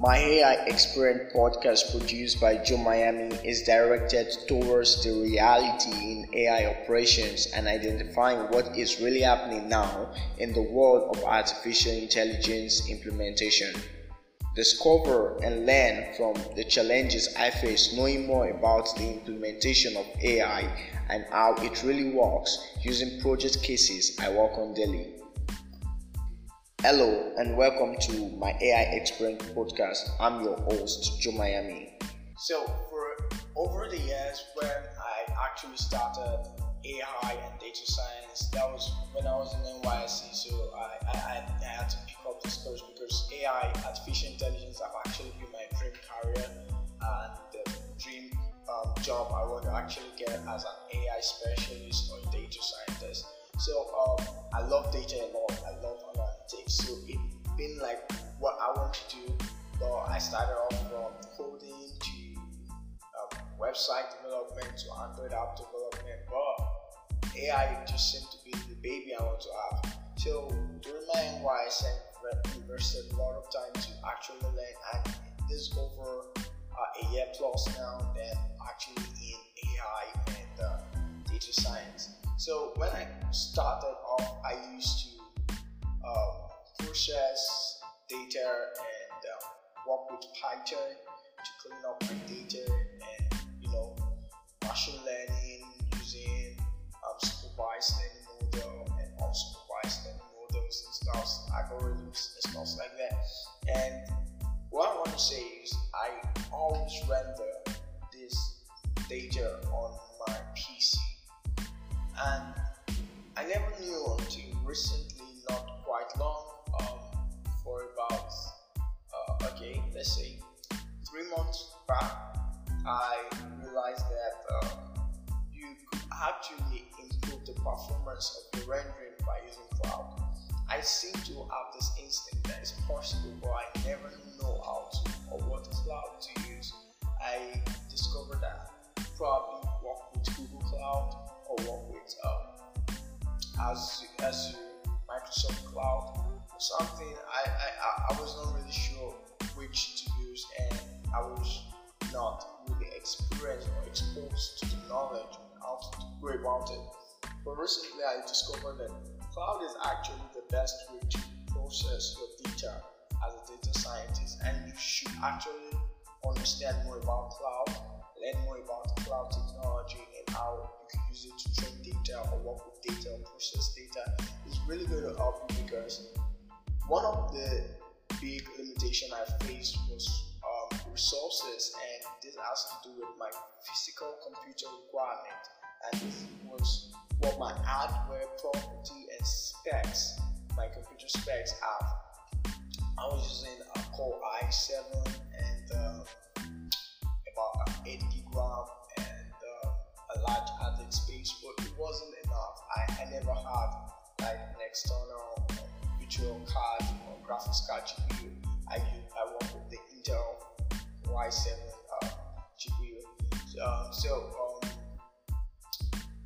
My AI Experience podcast, produced by Joe Miami, is directed towards the reality in AI operations and identifying what is really happening now in the world of artificial intelligence implementation. Discover and learn from the challenges I face knowing more about the implementation of AI and how it really works using project cases I work on daily. Hello and welcome to my AI Experience podcast. I'm your host, Joe Miami. So, for over the years when I actually started AI and data science, that was when I was in NYSC. So, I, I, I had to pick up this course because AI, artificial intelligence, have actually been my dream career and the dream um, job I want to actually get as an AI specialist or data scientist. So, um, I love data a lot. I love analytics. so it been like what I want to do. But I started off from coding to um, website development to Android app development. But AI just seemed to be the baby I want to have. So during my NYS, I invested a lot of time to actually learn, and this over uh, a year plus now. that actually in AI and uh, data science. So when I started off, I used to um, process data and um, work with Python to clean up my data and you know machine learning using um, supervised learning model and unsupervised learning models and stuff, algorithms and stuff like that. And what I want to say is I always render this data on my PC and I never knew until recently, not quite long um, for about uh, okay, let's say three months back, I realized that uh, you could actually improve the performance of your rendering by using cloud. I seem to have this instinct that it's possible, but I never know how to or what cloud to use. I discovered that probably Azure, Azure, Microsoft Cloud, or something I, I, I was not really sure which to use, and I was not really experienced or exposed to the knowledge how to go about it. But recently, I discovered that cloud is actually the best way to process your data as a data scientist, and you should actually understand more about cloud, learn more about cloud technology, and how you can use it to train data or work with data or process data. is really going to help you because one of the big limitation I faced was um, resources, and this has to do with my physical computer requirement, and this was what my hardware property and specs, my computer specs have. I was using a Core i7 and uh, about 8 gig RAM large disk space, but it wasn't enough. I, I never had like an external virtual card or graphics card GPU. I use, I work with the Intel i7 uh, GPU. Um, so um,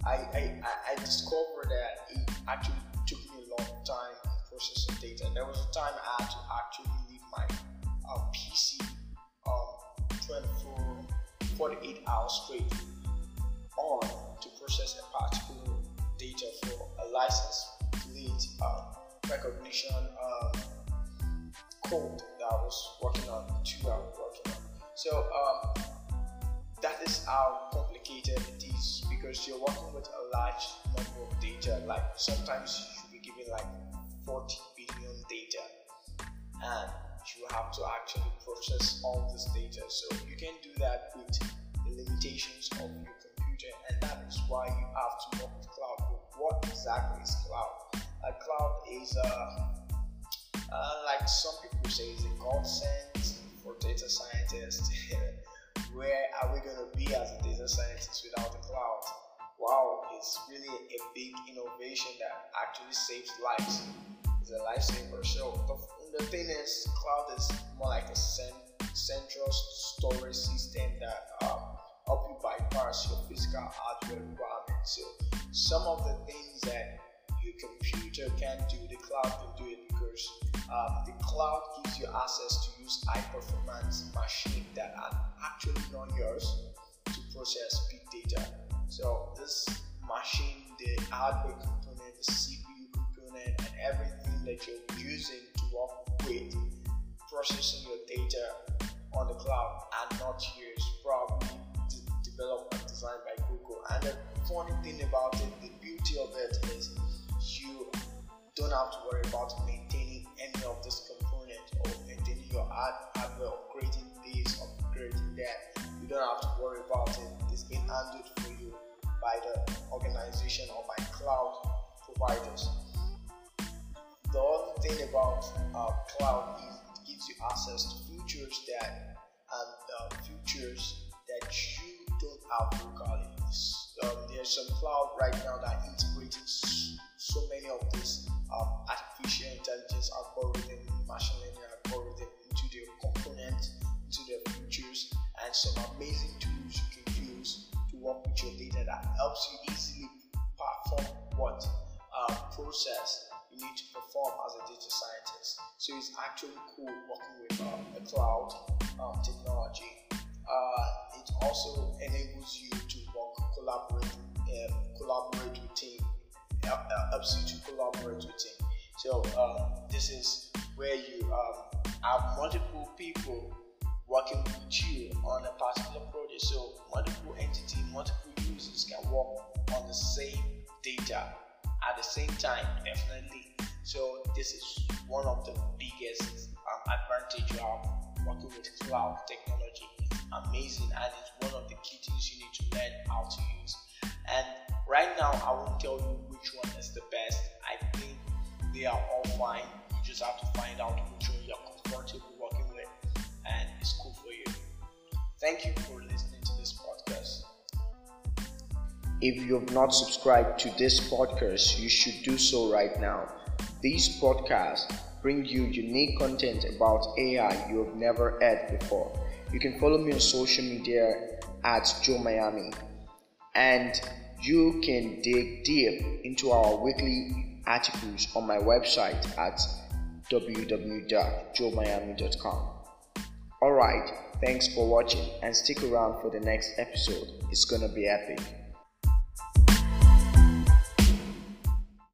I, I, I discovered that it actually took me a long time in processing data. And there was a time I had to actually leave my uh, PC um, 24, 48 hours straight on to process a particular data for a license plate uh, recognition. Um, code that I was working on, two was working on. So um, that is how complicated it is because you're working with a large number of data. Like sometimes you should be given like 40 billion data, and you have to actually process all this data. So you can do that with the limitations of your computer, and that is why you have to work with cloud. But what exactly is cloud? A cloud is uh, uh, like some people say, it's a godsend for data scientists. Where are we going to be as a data scientist without the cloud? Wow, it's really a big innovation that actually saves lives. It's a lifesaver. So the, the thing is, cloud is more like a cent- central storage physical hardware requirements. So some of the things that your computer can't do, the cloud can do it because Um, the cloud gives you access to use high performance machine that are actually not yours to process big data. So this machine, the hardware component, the CPU component, and everything that you're using to work with processing your data on the cloud are not yours, probably de- developed and designed by And the funny thing about it, the beauty of it is you don't have to worry about maintaining any of this component or maintaining your hardware, upgrading this, upgrading that. You don't have to worry about it. It's been handled for you by the organization or by cloud providers. The other thing about uh, cloud is it gives you access to features that and uh, features that you don't have locally. Um, there's some cloud right now that integrating so many of these um, artificial intelligence algorithm, machine learning algorithm into their components, into their features, and some amazing tools you can use to work with your data that helps you easily perform what uh, process you need to perform as a data scientist. So it's actually cool working with uh, a cloud um, technology. Uh, it also enables you to work, collaborate, collaborate with team, helps you to collaborate with team. So um, this is where you um, have multiple people working with you on a particular project. So multiple entities, multiple users can work on the same data at the same time, definitely. So this is one of the biggest um, advantage you have working with cloud technology. Amazing and it's one of the key things you need to learn how to use. And right now, I won't tell you which one is the best. I think they are all fine. You just have to find out which one you're comfortable working with, and it's cool for you. Thank you for listening to this podcast. If you have not subscribed to this podcast, you should do so right now. These podcasts bring you unique content about AI you have never heard before. You can follow me on social media at Joe Miami and you can dig deep into our weekly articles on my website at www.joemiami.com. Alright, thanks for watching and stick around for the next episode. It's gonna be epic.